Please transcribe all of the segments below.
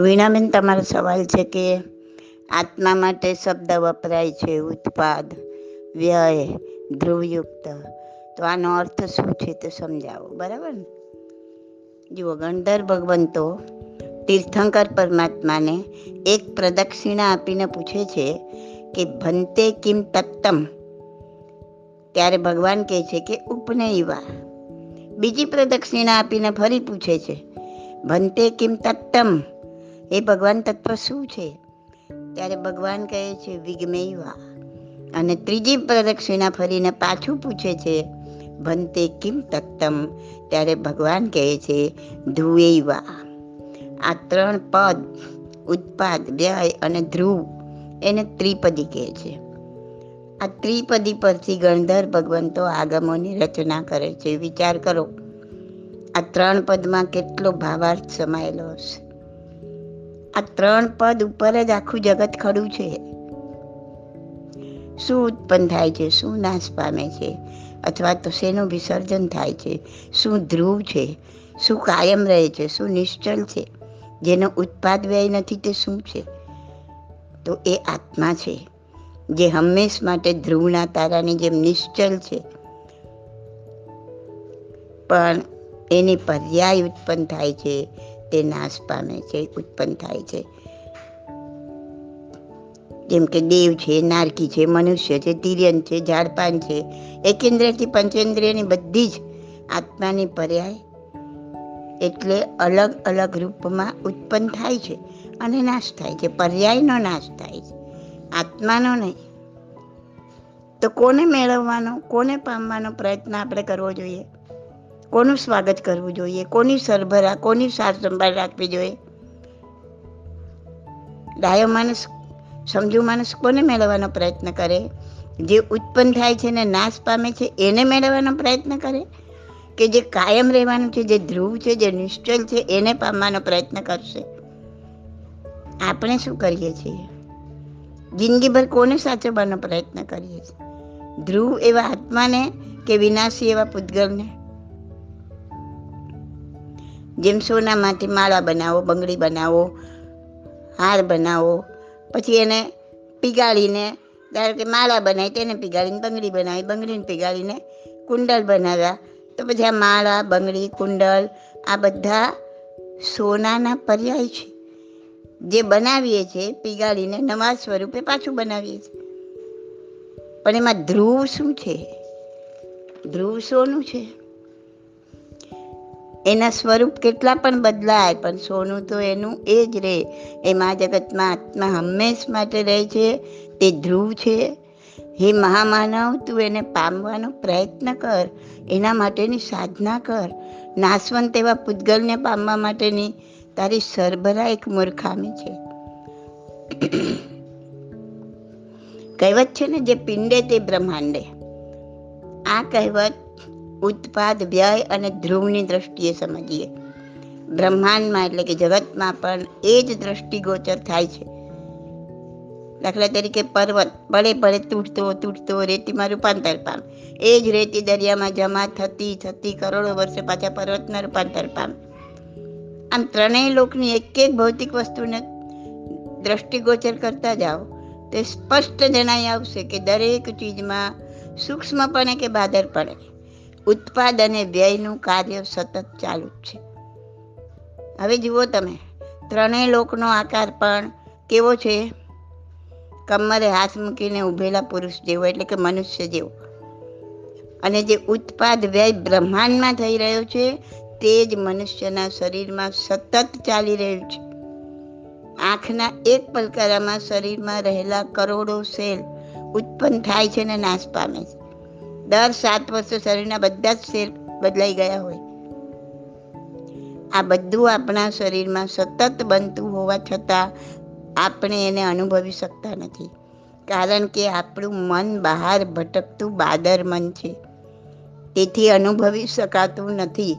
વીણાબેન, તમારો સવાલ છે કે આત્મા માટે શબ્દ વપરાય છે ઉત્પાદ, વ્યય, ધ્રુવયુક્ત. તો આનો અર્થ શું છે તે સમજાવો, બરાબર ને? જુઓ, ગણધર ભગવંતો તીર્થંકર પરમાત્માને એક પ્રદક્ષિણા આપીને પૂછે છે કે ભંતે કિમ તત્તમ? ત્યારે ભગવાન કહે છે કે ઉપનયવા બીજી પ્રદક્ષિણા આપીને ફરી પૂછે છે ભંતે કિમ તત્તમ? એ ભગવાન તત્વ શું છે? ત્યારે ભગવાન કહે છે વિગમેયવા અને ત્રીજી પ્રદક્ષિણા ફરીને પાછું પૂછે છે ભંતે કિમ તત્તમ? ત્યારે ભગવાન કહે છે, ધ્રુવેવા. આ ત્રણ પદ, ઉત્પાદ, વ્યય અને ધ્રુવ, એને ત્રિપદી કહે છે. આ ત્રિપદી પરથી ગણધર ભગવંતો આગમોની રચના કરે છે. વિચાર કરો, આ ત્રણ પદમાં કેટલો ભાવાર્થ સમાયેલો હશે. આ ત્રણ પદ ઉપર જ આખું જગત ખડું છે. શું ઉત્પન્ન થાય છે? શું નાશ પામે છે? અથવા તો શેનું વિસર્જન થાય છે? શું ધ્રુવ છે? શું કાયમ રહે છે? શું નિશ્ચલ છે? જેનો ઉત્પાદ વ્યય નથી તે શું છે? તો એ આત્મા છે, જે હંમેશ માટે ધ્રુવના તારાની જેમ નિશ્ચલ છે. પણ એની પર્યાય ઉત્પન્ન થાય છે. તે નાશ પામે છે ઉત્પન્ન થાય છે. જેમ કે દેવ છે, નારકી છે, મનુષ્ય છે, તિર્યન છે, ઝાડપાન છે, એકેન્દ્રથી પંચેન્દ્રિયની બધી જ આત્માની પર્યાય એટલે અલગ અલગ રૂપમાં ઉત્પન્ન થાય છે અને નાશ થાય છે. પર્યાયનો નાશ થાય છે. આત્માનો નહીં. તો કોને મેળવવાનો, કોને પામવાનો પ્રયત્ન આપણે કરવો જોઈએ? કોનું સ્વાગત કરવું જોઈએ? કોની સરભરા, કોની સાર સંભાળ રાખવી જોઈએ? ડાયો માણસ, સમજુ માણસ કોને મેળવવાનો પ્રયત્ન કરે? જે ઉત્પન્ન થાય છે ને નાશ પામે છે, એને મેળવવાનો પ્રયત્ન કરે? કે જે કાયમ રહેવાનું છે, જે ધ્રુવ છે, જે નિશ્ચલ છે, એને પામવાનો પ્રયત્ન કરશે? આપણે શું કરીએ છીએ? જિંદગીભર કોને સાચવવાનો પ્રયત્ન કરીએ છીએ? ધ્રુવ એવા આત્માને કે વિનાશી એવા પૂતગલને? જેમ સોનામાંથી માળા બનાવો, બંગડી બનાવો, હાર બનાવો, પછી એને પીગાળીને, ધારો કે માળા બનાવી તેને પીગાળીને બંગડી બનાવી, બંગડીને પીગાળીને કુંડલ બનાવ્યા. તો પછી આ માળા, બંગડી, કુંડલ, આ બધા સોનાના પર્યાય છે. જે બનાવીએ છીએ, પીગાળીને નવા સ્વરૂપે પાછું બનાવીએ છીએ. પણ એમાં ધ્રુવ શું છે? ધ્રુવ સોનું છે. એના સ્વરૂપ કેટલા પણ બદલાય, પણ સોનું તો એનું એ જ રહે એમાં જગતમાં આત્મા હંમેશ માટે રહે છે, તે ધ્રુવ છે. હે મહામાનવ, તું એને પામવાનો પ્રયત્ન કર, એના માટેની સાધના કર. નાશવંત એવા પૂતગલને પામવા માટેની તારી સરભરા એક મૂર્ખામી છે. કહેવત છે ને, જે પિંડે તે બ્રહ્માંડે. આ કહેવત ઉત્પાદ, વ્યય અને ધ્રુવની દ્રષ્ટિએ સમજીએ. બ્રહ્માંડમાં એટલે કે જગતમાં પણ એ જ દ્રષ્ટિગોચર થાય છે. દાખલા તરીકે પર્વત પડે પડે તૂટતો તૂટતો રેતીમાં રૂપાંતર પામે. એ જ રેતી દરિયામાં જમા થતી થતી કરોડો વર્ષે પાછા પર્વતમાં રૂપાંતર પામે. આમ ત્રણેય લોકની એક એક ભૌતિક વસ્તુને દ્રષ્ટિગોચર કરતા જાઓ, તે સ્પષ્ટ જણાઈ આવશે કે દરેક ચીજમાં સૂક્ષ્મપણે કે બાદરપણે ઉત્પાદ અને વ્યયનું કાર્ય સતત ચાલુ જ છે. હવે જુઓ તમે, ત્રણેય લોકનો આકાર પણ કેવો છે? કમરે હાથ મૂકીને ઊભેલા પુરુષ જેવો, એટલે કે મનુષ્ય જેવો. અને જે ઉત્પાદ વ્યય બ્રહ્માંડમાં થઈ રહ્યો છે, તે જ મનુષ્યના શરીરમાં સતત ચાલી રહ્યું છે. આંખના એક પલકારામાં શરીરમાં રહેલા કરોડો સેલ ઉત્પન્ન થાય છે ને નાશ પામે છે. દર સાત વર્ષે શરીરના બધા જ સેલ બદલાઈ ગયા હોય. આ બધું આપણા શરીરમાં સતત બનતું હોવા છતાં આપણે એને અનુભવી શકતા નથી. કારણ કે આપણું મન બહાર ભટકતું બાદર મન છે. તેથી અનુભવી શકાતું નથી.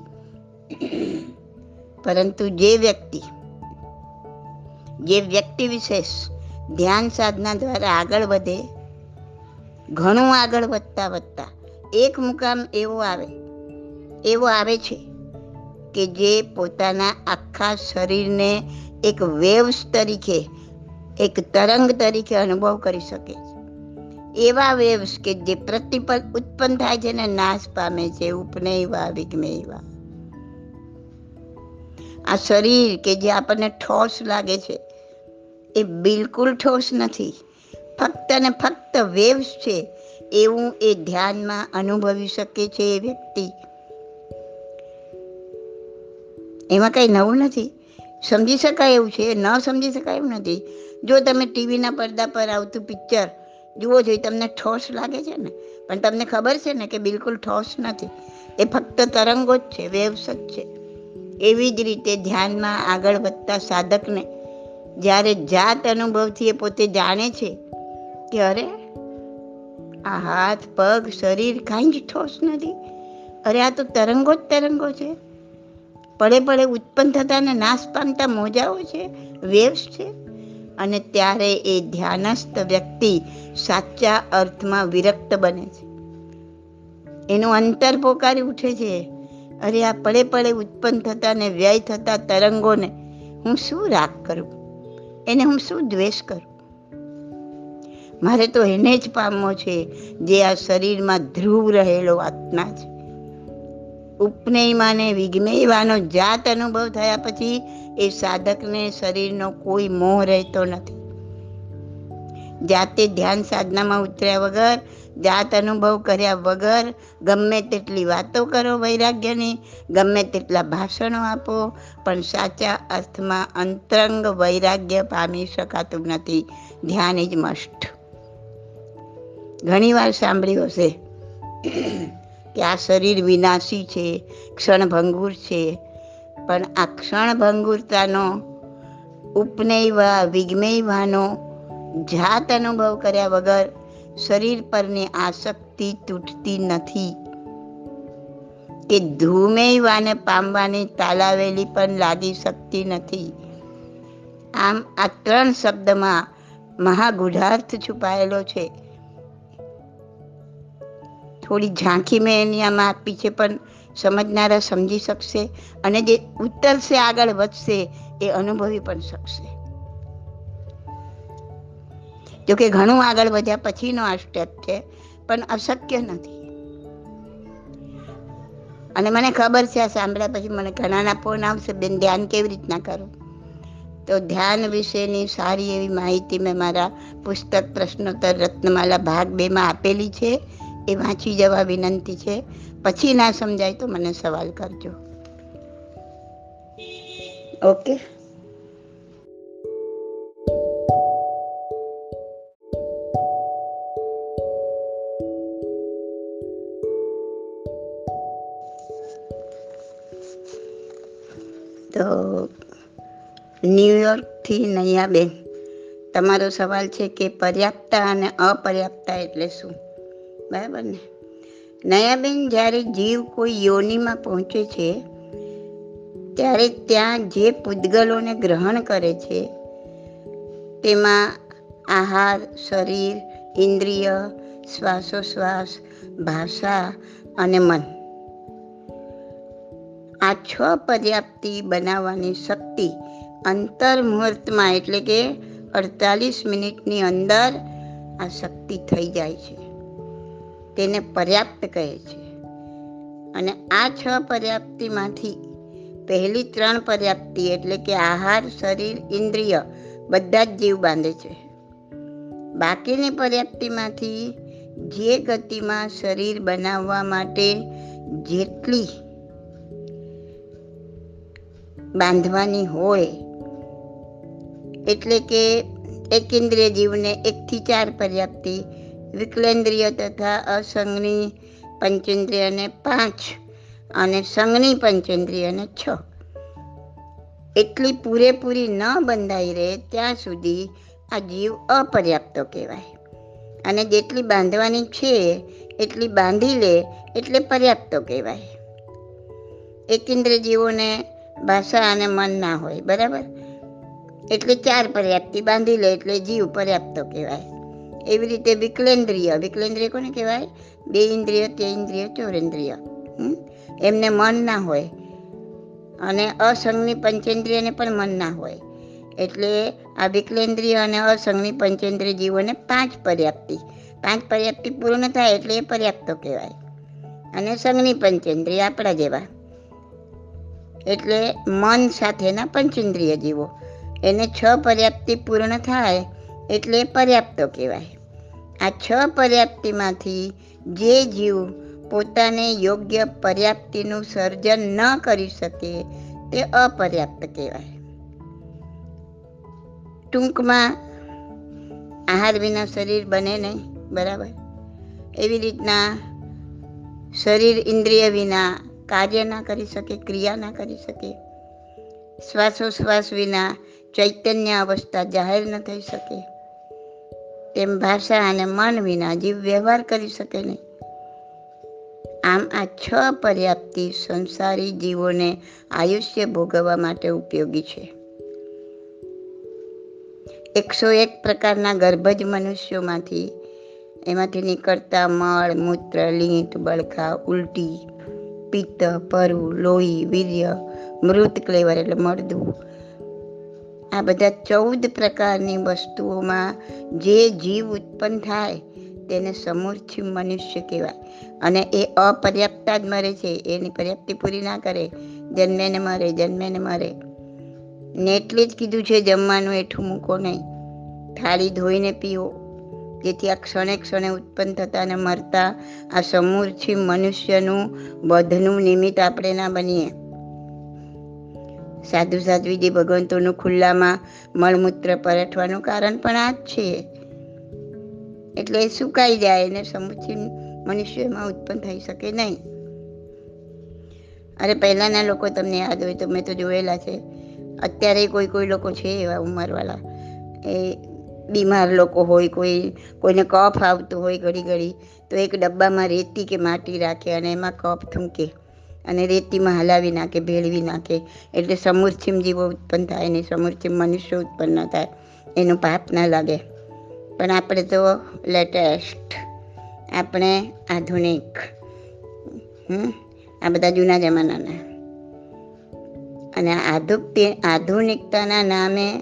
પરંતુ જે વ્યક્તિ જે વ્યક્તિ વિશેષ ધ્યાન સાધના દ્વારા આગળ વધે, ઘણું આગળ વધતા વધતા એક મુકામ એવો આવે એવો આવે છે કે જે પોતાના આખા શરીરને એક વેવ્સ તરીકે, એક તરંગ તરીકે અનુભવ કરી શકે છે. એવા વેવ્સ કે જે પ્રતિપલ ઉત્પન્ન થાય છે ને નાશ પામે છે, ઉપનૈવા વિઘ્નયવા આ શરીર કે જે આપણને ઠોસ લાગે છે, એ બિલકુલ ઠોસ નથી. ફક્ત ને ફક્ત વેવ્સ છે એવું એ ધ્યાનમાં અનુભવી શકે છે એ વ્યક્તિ. એમાં કંઈ નવું નથી. સમજી શકાય એવું છે, ન સમજી શકાય એવું નથી. જો તમે ટીવીના પડદા પર આવતું પિક્ચર જુઓ છો તમને ઠોસ લાગે છે ને? પણ તમને ખબર છે ને કે બિલકુલ ઠોસ નથી. એ ફક્ત તરંગો જ છે, વેવ્સ જ છે. એવી જ રીતે ધ્યાનમાં આગળ વધતા સાધકને જ્યારે જાત અનુભવથી એ પોતે જાણે છે કે અરે આ હાથ, પગ, શરીર કાંઈ જ ઠોસ નથી. અરે આ તો તરંગો જ તરંગો છે. પડે પડે ઉત્પન્ન થતા અને નાશ પામતા મોજાઓ છે, વેવ્સ છે. અને ત્યારે એ ધ્યાનસ્થ વ્યક્તિ સાચા અર્થમાં વિરક્ત બને છે. એનું અંતર પોકારી ઉઠે છે. અરે આ પડે પડે ઉત્પન્ન થતા ને વ્યય થતા તરંગોને હું શું રાગ કરું? એને હું શું દ્વેષ કરું? મારે તો એને જ પામવો છે, જે આ શરીરમાં ધ્રુવ રહેલો આત્મા છે. ઉપનયમાને ને જાત અનુભવ થયા પછી એ સાધકને શરીરનો કોઈ મોહ રહેતો નથી. જાતે ધ્યાન સાધનામાં ઉતર્યા વગર, જાત અનુભવ કર્યા વગર ગમે તેટલી વાતો કરો વૈરાગ્યની, ગમે તેટલા ભાષણો આપો, પણ સાચા અર્થમાં અંતરંગ વૈરાગ્ય પામી શકાતું નથી. ધ્યાન ઇજ મસ્ટ ઘણીવાર સાંભળ્યું હશે કે આ શરીર વિનાશી છે, ક્ષણભંગુર છે. પણ આ ક્ષણભંગુરતાનો, ઉપનૈવા વિજ્ઞયવાનો જાત અનુભવ કર્યા વગર શરીર પરની આસક્તિ તૂટતી નથી. કે ધૂમેવાને પામવાની તાલાવેલી પણ લાદી શકતી નથી. આમ આ ત્રણ શબ્દમાં મહાગુઢાર્થ છુપાયેલો છે. થોડી ઝાંખી મેં એની આમાં આપી છે, પણ સમજનારા સમજી શકશે અને જે ઉતરશે, આગળ વધશે, એ અનુભવી પણ શકશે. જોકે ઘણું આગળ વધ્યા પછીનો આ સ્ટેપ છે, પણ અશક્ય નથી. અને મને ખબર છે, આ સાંભળ્યા પછી મને ઘણાના ફોન આવશે, બેન, ધ્યાન કેવી રીતના કરું? તો ધ્યાન વિશેની સારી એવી માહિતી મેં મારા પુસ્તક પ્રશ્નોત્તર રત્નમાલા ભાગ બેમાં આપેલી છે. એ વાંચી જવા વિનંતી છે. પછી ના સમજાય તો મને સવાલ કરજો. ઓકે. તો ન્યુયોર્કથી નૈયાબેન તમારો સવાલ છે કે પર્યાપ્તતા અને અપર્યાપ્તતા એટલે શું? બરાબર ને? નયાબેન જ્યારે જીવ કોઈ યોનિમાં પહોંચે છે, ત્યારે ત્યાં જે પૂદગલોને ગ્રહણ કરે છે, તેમાં આહાર, શરીર, ઇન્દ્રિય, શ્વાસોશ્વાસ, ભાષા અને મન. આ છ પર્યાપ્તિ બનાવવાની શક્તિ અંતર મુહૂર્તમાં એટલે કે અડતાલીસ મિનિટની અંદર આ શક્તિ થઈ જાય છે. તેને પર્યાપ્ત કહે છે. અને આ છ પર્યાપ્તિમાંથી પહેલી ત્રણ પર્યાપ્તિ એટલે કે આહાર, શરીર, ઇન્દ્રિય બધા જ જીવ બાંધે છે. બાકીની પર્યાપ્તિમાંથી જે ગતિમાં શરીર બનાવવા માટે જેટલી બાંધવાની હોય, એટલે કે એક ઇન્દ્રિય જીવને એકથી ચાર પર્યાપ્તિ વિકલેન્દ્રિય તથા અસંગની પંચેન્દ્રિયને પાંચ અને સંગની પંચેન્દ્રિયને છ. એટલી પૂરેપૂરી ન બંધાઈ રહે ત્યાં સુધી આ જીવ અપર્યાપ્તો કહેવાય. અને જેટલી બાંધવાની છે, એટલી બાંધી લે એટલે પર્યાપ્તો કહેવાય. એકેન્દ્ર જીવોને ભાષા અને મન ના હોય, બરાબર? એટલે ચાર પર્યાપ્તિ બાંધી લે એટલે જીવ પર્યાપ્તો કહેવાય. એવી રીતે વિકલેન્દ્રિય વિકલેન્દ્રિય કોને કહેવાય? બે ઇન્દ્રિય તે ઇન્દ્રિય ચોરેન્દ્રિય એમને મન ના હોય. અને અસંગની પંચેન્દ્રિયને પણ મન ના હોય. એટલે આ વિકલેન્દ્રિય અને અસંગની પંચેન્દ્રિય જીવોને પાંચ પર્યાપ્તિ. પાંચ પર્યાપ્તિ પૂર્ણ થાય એટલે એ પર્યાપ્તો કહેવાય. અને સંગની પંચેન્દ્રિય આપણા જેવા. એટલે મન સાથેના પંચેન્દ્રિય જીવો. એને છ પર્યાપ્તિ પૂર્ણ થાય એટલે પર્યાપ્તો કહેવાય. આ છ પર્યાપ્તિમાંથી જે જીવ પોતાને યોગ્ય પર્યાપ્તિનું સર્જન ન કરી શકે, તે અપર્યાપ્ત કહેવાય. ટૂંકમાં, આહાર વિના શરીર બને નહીં, બરાબર? એવી રીતના શરીર ઇન્દ્રિય વિના કાર્ય ના કરી શકે, ક્રિયા ના કરી શકે, શ્વાસોશ્વાસ વિના ચૈતન્ય અવસ્થા જાહેર ન થઈ શકે તેમ ભાષા અને મન વિના જીવ વ્યવહાર કરી શકે નહીં. આમ આ છ પર્યાપ્તિ સંસારી જીવોને આયુષ્ય ભોગવવા માટે ઉપયોગી છે. એકસો એક પ્રકારના ગર્ભજ મનુષ્યોમાંથી એમાંથી નીકળતા મળ, મૂત્ર, લીંટ, બળખા, ઉલટી, પિત્ત, પરુ, લોહી, વીર્ય, મૃત ક્લેવર એટલે મળદું આ બધા ચૌદ પ્રકારની વસ્તુઓમાં જે જીવ ઉત્પન્ન થાય તેને સમૂર્થી મનુષ્ય કહેવાય. અને એ અપર્યાપ્તા જ મરે છે, એની પર્યાપ્તિ પૂરી ના કરે, જન્મે ને મરે, જન્મે ને મરે. ને એટલે જ કીધું છે, જમવાનું એઠું મૂકો નહીં. થાળી ધોઈને પીવો જેથી આ ક્ષણે ક્ષણે ઉત્પન્ન થતા અને મરતા આ સમૂર્થી મનુષ્યનું વધનું નિમિત્ત આપણે ના બનીએ. સાધુ સાધ્વીજી ભગવંતોનું ખુલ્લામાં મળમૂત્ર પરઠવાનું કારણ પણ આ જ છે. એટલે એ સુકાઈ જાય અને સમુચિત મનુષ્યમાં ઉત્પન્ન થઈ શકે નહીં. અરે પહેલાંના લોકો તમને યાદ હોય તો મેં તો જોયેલા છે. અત્યારે કોઈ કોઈ લોકો છે એવા ઉંમરવાળા. એ બીમાર લોકો હોય, કોઈ કોઈને કફ આવતો હોય ઘડી ઘડી તો એક ડબ્બામાં રેતી કે માટી રાખે અને એમાં કફ થૂંકે. અને રેતીમાં હલાવી નાખે, ભેળવી નાખે. એટલે સમૂર્છિમ જીવો ઉત્પન્ન થાય ને સમૂર્છિમ મનુષ્ય ઉત્પન્ન થાય. એનું પાપ ના લાગે. પણ આપણે તો લેટેસ્ટ, આપણે આધુનિક, હમ, આ બધા જૂના જમાનાના. અને આધુનિક આધુનિકતાના નામે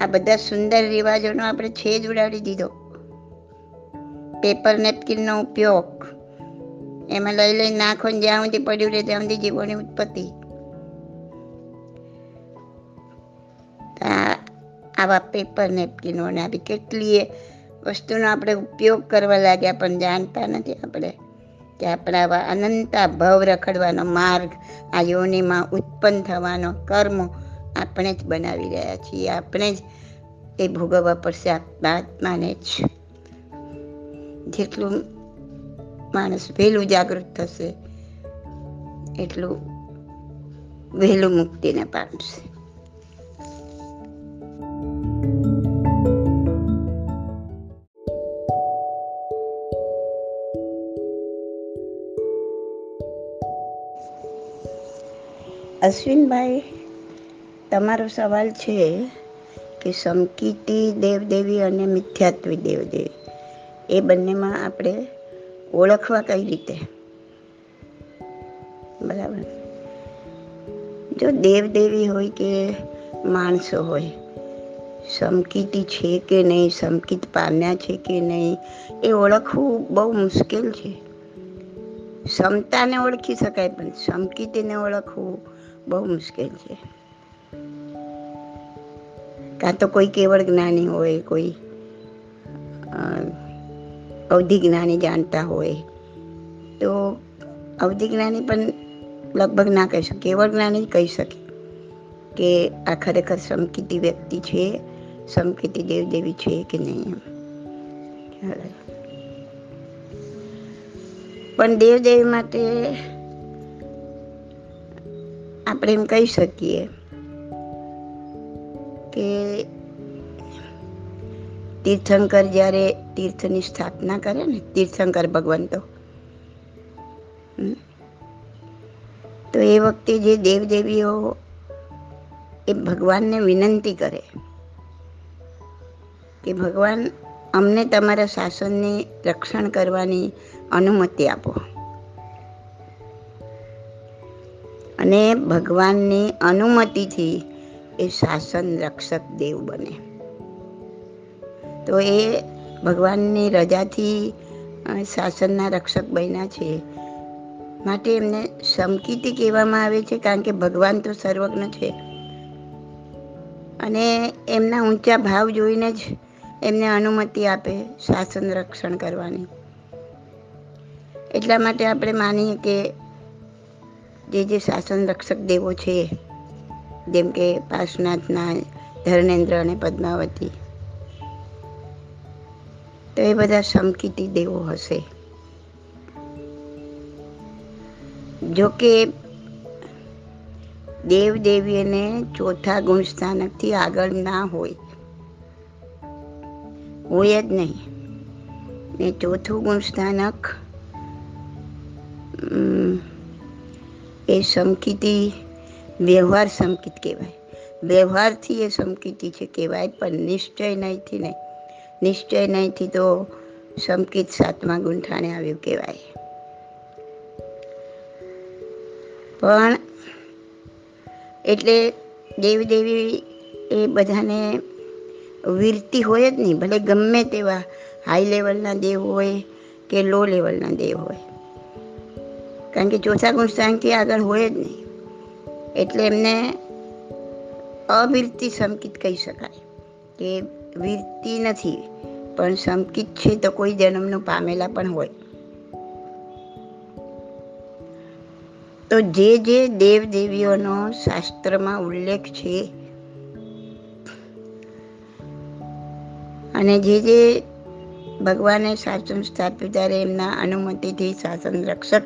આ બધા સુંદર રિવાજોનો આપણે છેદ ઉડાડી દીધો. પેપર, નેપકિનનો ઉપયોગ એમાં લઈ લઈ નાખો જ્યાં સુધી પડ્યું રહે ત્યાં સુધી જીવોની ઉત્પત્તિ. આવા પેપર નેપકિનો ને આવી કેટલીય વસ્તુનો આપણે ઉપયોગ કરવા લાગ્યા પણ જાણતા નથી આપણે કે આપણા આવા અનંતા ભવ રખડવાનો માર્ગ, આ યોનિમાં ઉત્પન્ન થવાનો કર્મ આપણે જ બનાવી રહ્યા છીએ. આપણે જ એ ભોગવવા પડશે આત્માને જ. જેટલું માણસ વહેલું જાગૃત થશે, એટલું વહેલું મુક્તિને પામશે. અશ્વિનભાઈ, તમારો સવાલ છે કે સંકિતી દેવદેવી અને મિથ્યાત્વી દેવદેવી, એ બંનેમાં આપણે ઓળખવા કઈ રીતે? બરાબર. જો દેવદેવી હોય કે માણસો હોય, સમકીતી છે કે નહીં, સમકિત પામ્યા છે કે નહીં, એ ઓળખવું બહુ મુશ્કેલ છે. સમતાને ઓળખી શકાય, પણ સમકીતીને ઓળખવું બહુ મુશ્કેલ છે. કાં તો કોઈ કેવળ જ્ઞાની હોય, કોઈ અવધિ જ્ઞાની જાણતા હોય. તો અવધિ જ્ઞાની પણ લગભગ ના કહી શકે, કેવળ જ્ઞાની જ કહી શકે કે આ ખરેખર સમકીતી વ્યક્તિ છે, સમકીતી દેવદેવી છે કે નહીં એમ. પણ દેવદેવી માટે આપણે એમ કહી શકીએ કે તીર્થંકર જ્યારે તીર્થની સ્થાપના કરે ને, તીર્થંકર ભગવંતો. તો એ વખતે જે દેવદેવીઓ એ ભગવાનને વિનંતી કરે કે ભગવાન, અમને તમારા શાસનની રક્ષણ કરવાની અનુમતિ આપો. અને ભગવાનની અનુમતિથી એ શાસન રક્ષક દેવ બને. તો એ ભગવાનની રજાથી શાસનના રક્ષક બન્યા છે. માટે એમને સમકીતી કહેવામાં આવે છે, કારણ કે ભગવાન તો સર્વજ્ઞ છે. અને એમના ઊંચા ભાવ જોઈને જ એમને અનુમતિ આપે શાસન રક્ષણ કરવાની. એટલા માટે આપણે માનીએ કે જે જે શાસન રક્ષક દેવો છે, જેમ કે પાર્શ્વનાથના, ધર્મેન્દ્ર અને પદ્માવતી તો એ બધા સમકીટી દેવો હશે. જોકે દેવ દેવીને ચોથા ગુણ સ્થાનકથી આગળ ના હોય હોય જ નહીં. ને ચોથું ગુણ સ્થાનક એ સમકીતી વ્યવહાર સમકીત કહેવાય. વ્યવહારથી એ સમકીતી છે કહેવાય, પણ નિશ્ચય નહીંથી નહીં. નિશ્ચય નહીંથી તો સમકિત સાતમા ગુંઠાણે આવ્યું કહેવાય. પણ એટલે દેવદેવી એ બધાને વીરતી હોય જ નહીં, ભલે ગમે તેવા હાઈ લેવલના દેવ હોય કે લો લેવલના દેવ હોય. કારણ કે ચોથા ગુણસ્થાનથી આગળ હોય જ નહીં. એટલે એમને અવિરતી સંકિત કહી શકાય કે વીરતી નથી, પણ સંકિત છે તો કોઈ જન્મનું પામેલા પણ હોય. તો જે જે દેવ દેવીઓનો શાસ્ત્રમાં ઉલ્લેખ છે અને જે જે ભગવાને શાસન સ્થાપ્યું ત્યારે એમના અનુમતિથી શાસન રક્ષક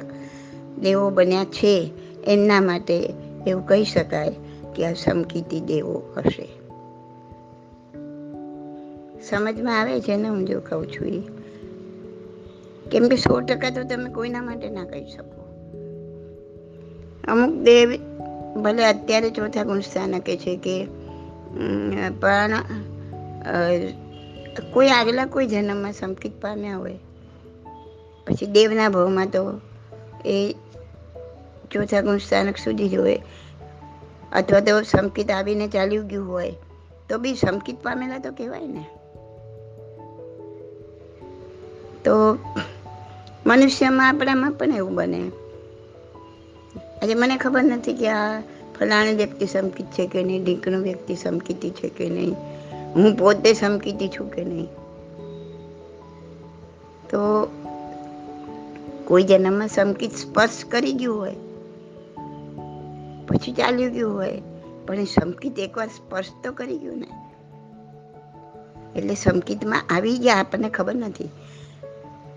દેવો બન્યા છે, એમના માટે એવું કહી શકાય કે આ સમકીતી દેવો હશે. સમજમાં આવે છે ને હું જો કહું છું એ કેમ કે સો ટકા તો તમે કોઈના માટે ના કહી શકો. અમુક દેવ ભલે અત્યારે ચોથા ગુણ સ્થાનકે છે કે પણ કોઈ આગલા કોઈ જન્મમાં સંકિત પામ્યા હોય, પછી દેવના ભાવમાં તો એ ચોથા ગુણ સ્થાનક સુધી જ હોય, અથવા તો સંકિત આવીને ચાલ્યું ગયું હોય, તો બી સંકિત પામેલા તો કહેવાય ને. તો મનુષ્યમાં આપણામાં પણ એવું બને. આજે મને ખબર નથી કે આ ફલાણી વ્યક્તિ સમકિત છે કે નહીં, ઢીકણું વ્યક્તિ સમકીતી છે કે નહીં, હું પોતે સમકીતી છું કે નહીં. તો કોઈ જન્મમાં સમકિત સ્પર્શ કરી ગયું હોય, પછી ચાલ્યું ગયું હોય, પણ એ સમકિત એકવાર સ્પર્શ તો કરી ગયું ને. એટલે સમકિતમાં આવી ગયા આપણને ખબર નથી.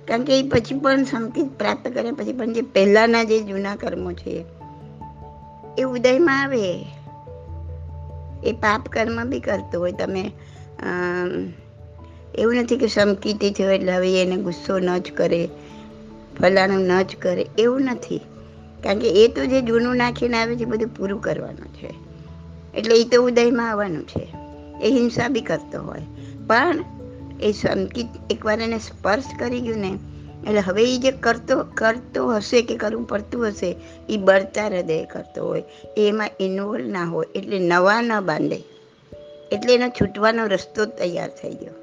કારણ કે એ પછી પણ સંકેત પ્રાપ્ત કર્યા પછી પણ જે પહેલાંના જે જૂના કર્મો છે, એ ઉદયમાં આવે. એ પાપ કર્મ બી કરતો હોય. તમે એવું નથી કે સમકીતી થયો એટલે હવે એને ગુસ્સો ન જ કરે, ફલાણું ન જ કરે, એવું નથી. કારણ કે એ તો જે જૂનું નાખીને આવે છે બધું પૂરું કરવાનું છે. એટલે એ તો ઉદયમાં આવવાનું છે. એ હિંસા બી કરતો હોય. પણ એ સંકિત એકવાર એને સ્પર્શ કરી ગયું ને, એટલે હવે એ જે કરતો કરતો હશે કે કરવું પડતું હશે એ બળતા હૃદય કરતો હોય. એમાં ઇન્વોલ્વ ના હોય, એટલે નવા ન બાંધે. એટલે એનો છૂટવાનો રસ્તો તૈયાર થઈ ગયો.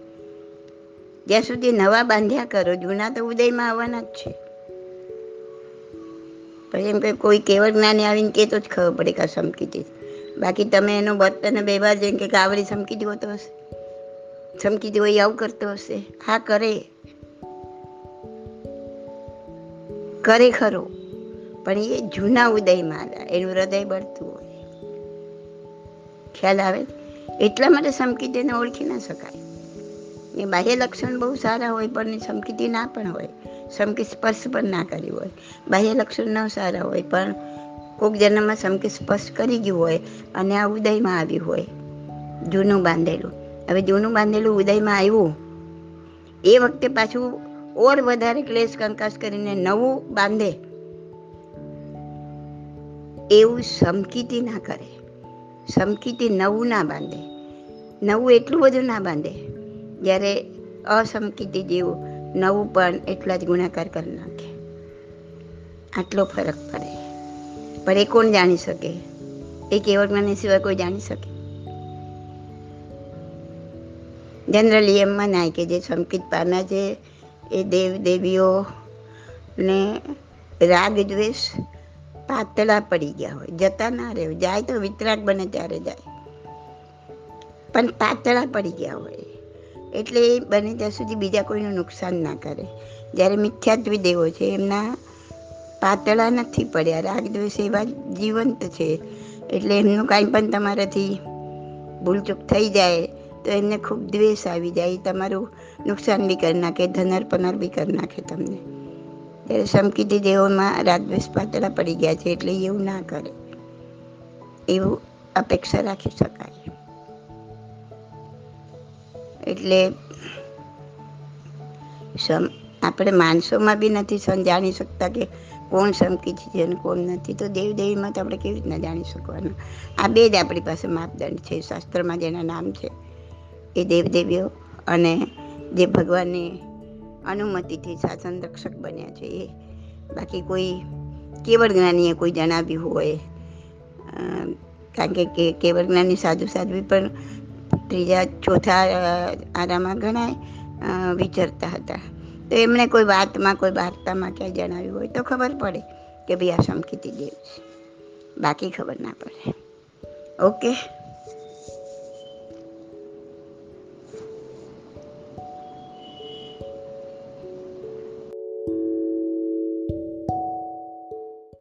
જ્યાં સુધી નવા બાંધ્યા કરો, જૂના તો ઉદયમાં આવવાના જ છે. પછી એમ કે કોઈ કેવળ જ્ઞાની આવીને કહેતો જ ખબર પડે કે આ સમકીતી બાકી તમે એનો બર્તન બેવા જઈને કે આવડી સમકીતી હોતો હશે. ધમકી હોય આવું કરતો હશે. હા, કરે. કરે ખરો. પણ એ જૂના ઉદયમાં એનું હૃદય બળતું હોય. ખ્યાલ આવે? એટલા માટે સમકીતીને ઓળખી ના શકાય. એ બાહ્ય લક્ષણ બહુ સારા હોય, પણ સમકીતી ના પણ હોય. સમકી સ્પર્શ પણ ના કર્યું હોય. બાહ્ય લક્ષણ ન સારા હોય, પણ કોક જન્મમાં સમકી સ્પર્શ કરી ગયું હોય અને આ ઉદયમાં આવ્યું હોય. જૂનું બાંધેલું. હવે જૂનું બાંધેલું ઉદયમાં આવ્યું. એ વખતે પાછું ઓર વધારે ક્લેશ કંકાસ કરીને નવું બાંધે. એવું સમકીતી ના કરે. સમકીતી નવું ના બાંધે. નવું એટલું બધું ના બાંધે. જ્યારે અસમકીતી જેવું નવું પણ એટલા જ ગુણાકાર કરી નાખે. આટલો ફરક પડે. પણ એ કોણ જાણી શકે? એ કેવળ મને સિવાય કોઈ જાણી શકે? જનરલી એમ મનાય કે જે સંકિત પાના છે, એ દેવ દેવીઓને રાગ દ્વેષ પાતળા પડી ગયા હોય, જતા ના રહે જાય તો વિતરાગ બને ત્યારે જાય. પણ પાતળા પડી ગયા હોય, એટલે એ બને ત્યાં સુધી બીજા કોઈનું નુકસાન ના કરે. જ્યારે મિથ્યાત્વી દેવો છે, એમના પાતળા નથી પડ્યા. રાગ દ્વેષ એવા જીવંત છે, એટલે એમનું કાંઈ પણ તમારાથી ભૂલચૂક થઈ જાય તો એમને ખૂબ દ્વેષ આવી જાય, તમારું નુકસાન બી કરી નાખે, ધનર પનર બી કરી નાખે તમને. ત્યારે સમકીતી દેવોમાં રાગદ્વેષ પાતળા પડી ગયા છે, એટલે એવું ના કરે. એવું અપેક્ષા રાખી શકાય. એટલે સમ, આપણે માણસોમાં બી નથી જાણી શકતા કે કોણ સમકીથી છે અને કોણ નથી. તો દેવદેવીમાં તો આપણે કેવી રીતના જાણી શકવાનું? આ બે જ આપણી પાસે માપદંડ છે, શાસ્ત્રમાં જેના નામ છે. એ દેવદેવીઓ અને જે ભગવાનની અનુમતિથી શાસન રક્ષક બન્યા છે, એ બાકી કોઈ કેવળ જ્ઞાનીએ કોઈ જણાવ્યું હોય. કારણ કે કેવળ જ્ઞાની સાધુ સાધ્વી પણ ત્રીજા ચોથા આરામાં ઘણા વિચરતા હતા. તો એમણે કોઈ વાતમાં, કોઈ વાર્તામાં ક્યાંય જણાવ્યું હોય તો ખબર પડે કે ભાઈ આ સમકીતી દેવ છે. બાકી ખબર ના પડે. ઓકે?